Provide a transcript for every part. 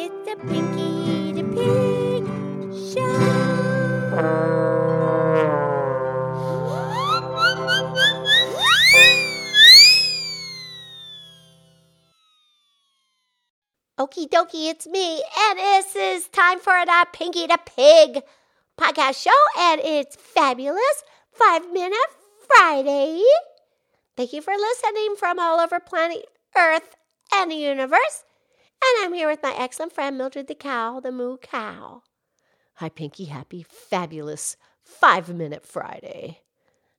It's the Pinky the Pig Show. Okie dokie, it's me, and this is time for the Pinky the Pig podcast show, and it's fabulous Five Minute Friday. Thank you for listening from all over planet Earth and the universe. And I'm here with my excellent friend Mildred the cow, the moo cow. Hi, Pinky. Happy, fabulous Five Minute Friday.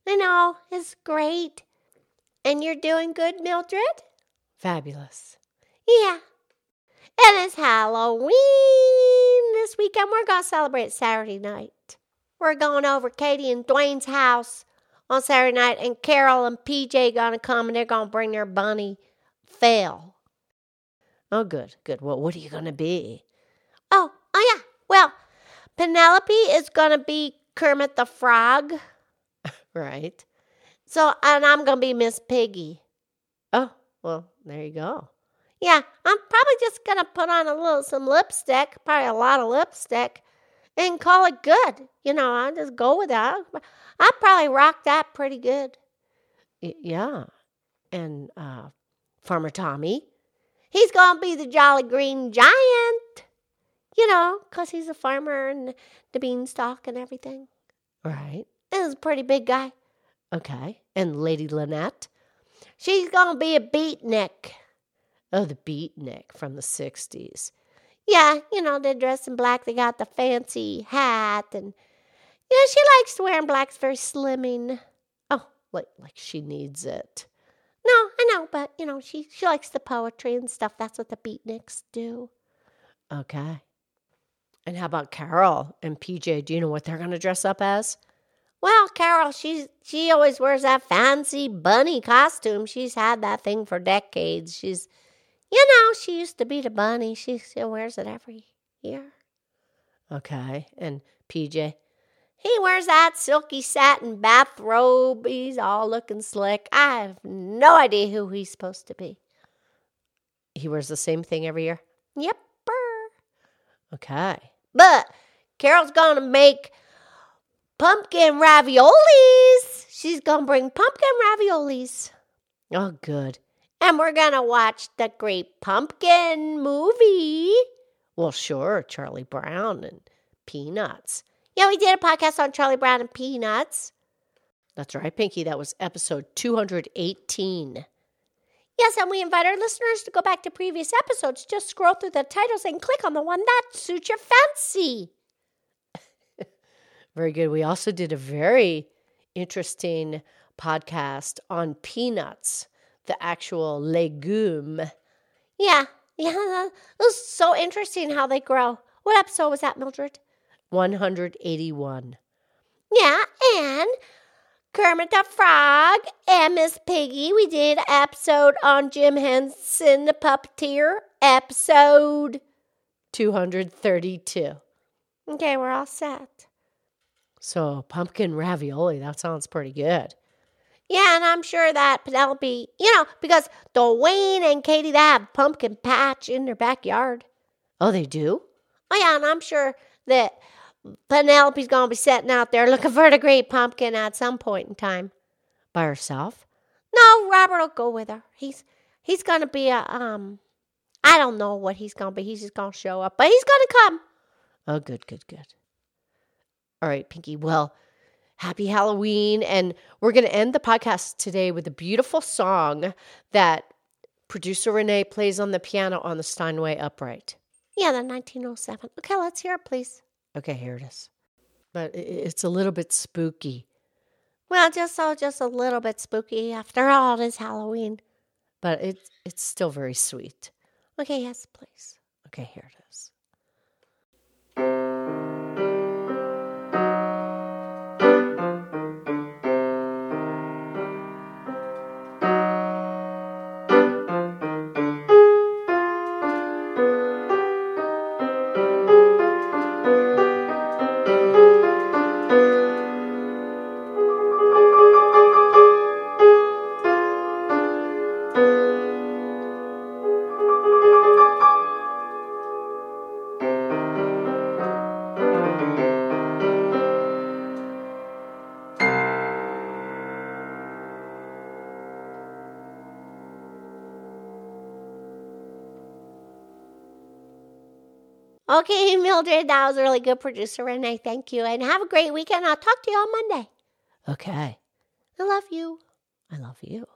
I know, it's great. And you're doing good, Mildred? Fabulous. Yeah. And it's Halloween this weekend. We're going to celebrate Saturday night. We're going over Katie and Dwayne's house on Saturday night, and Carol and PJ going to come and they're going to bring their bunny, Phil. Oh, good, good. Well, what are you going to be? Oh, oh yeah. Well, Penelope is going to be Kermit the Frog. right. So, and I'm going to be Miss Piggy. Oh, well, there you go. Yeah, I'm probably just going to put on a little, some lipstick, probably a lot of lipstick, and call it good. You know, I just go with that. I probably rock that pretty good. Yeah. And uh, Farmer Tommy? He's going to be the Jolly Green Giant. You know, 'cause he's a farmer and the beanstalk and everything. Right. And he's a pretty big guy. Okay. And Lady Lynette? She's going to be a beatnik. Oh, the beatnik from the 60s. Yeah, you know, they're dressed in black. They got the fancy hat. And, you know, she likes to wear black. It's very slimming. Oh, like, like she needs it. No, I know, but, you know, she, she likes the poetry and stuff. That's what the beatniks do. Okay. And how about Carol and PJ? Do you know what they're going to dress up as? Well, Carol, she's she always wears that fancy bunny costume. She's had that thing for decades. She's, you know, she used to be the bunny. She still wears it every year. Okay. And PJ? He wears that silky satin bathrobe. He's all looking slick. I have no idea who he's supposed to be. He wears the same thing every year? Yep. Okay. But Carol's gonna make pumpkin raviolis. She's gonna bring pumpkin raviolis. Oh, good. And we're gonna watch the Great Pumpkin movie. Well, sure. Charlie Brown and Peanuts. Yeah, we did a podcast on Charlie Brown and Peanuts. That's right, Pinky. That was episode 218. Yes, and we invite our listeners to go back to previous episodes. Just scroll through the titles and click on the one that suits your fancy. Very good. We also did a very interesting podcast on peanuts, the actual legume. Yeah, yeah, it was so interesting how they grow. What episode was that, Mildred? 181. Yeah, and Kermit the Frog and Miss Piggy. We did an episode on Jim Henson the Puppeteer, episode 232. Okay, we're all set. So, pumpkin ravioli, that sounds pretty good. Yeah, and I'm sure that Penelope, you know, because Dwayne and Katie, they have pumpkin patch in their backyard. Oh, they do? Oh, yeah, and I'm sure that Penelope's going to be sitting out there looking for the great pumpkin at some point in time. By herself? No, Robert will go with her. He's he's going to be a, um, I don't know what he's going to be. He's just going to show up, but he's going to come. Oh, good, good, good. All right, Pinky. Well, happy Halloween. And we're going to end the podcast today with a beautiful song that producer Renee plays on the piano on the Steinway upright. Yeah, the 1907. Okay, let's hear it, please. Okay, here it is. But it's a little bit spooky. Well, just so, just a little bit spooky. After all, it is Halloween. But it's it's still very sweet. Okay, yes, please. Okay, here it is. Okay, Mildred, that was a really good, producer Renee. Thank you. And have a great weekend. I'll talk to you on Monday. Okay. I love you. I love you.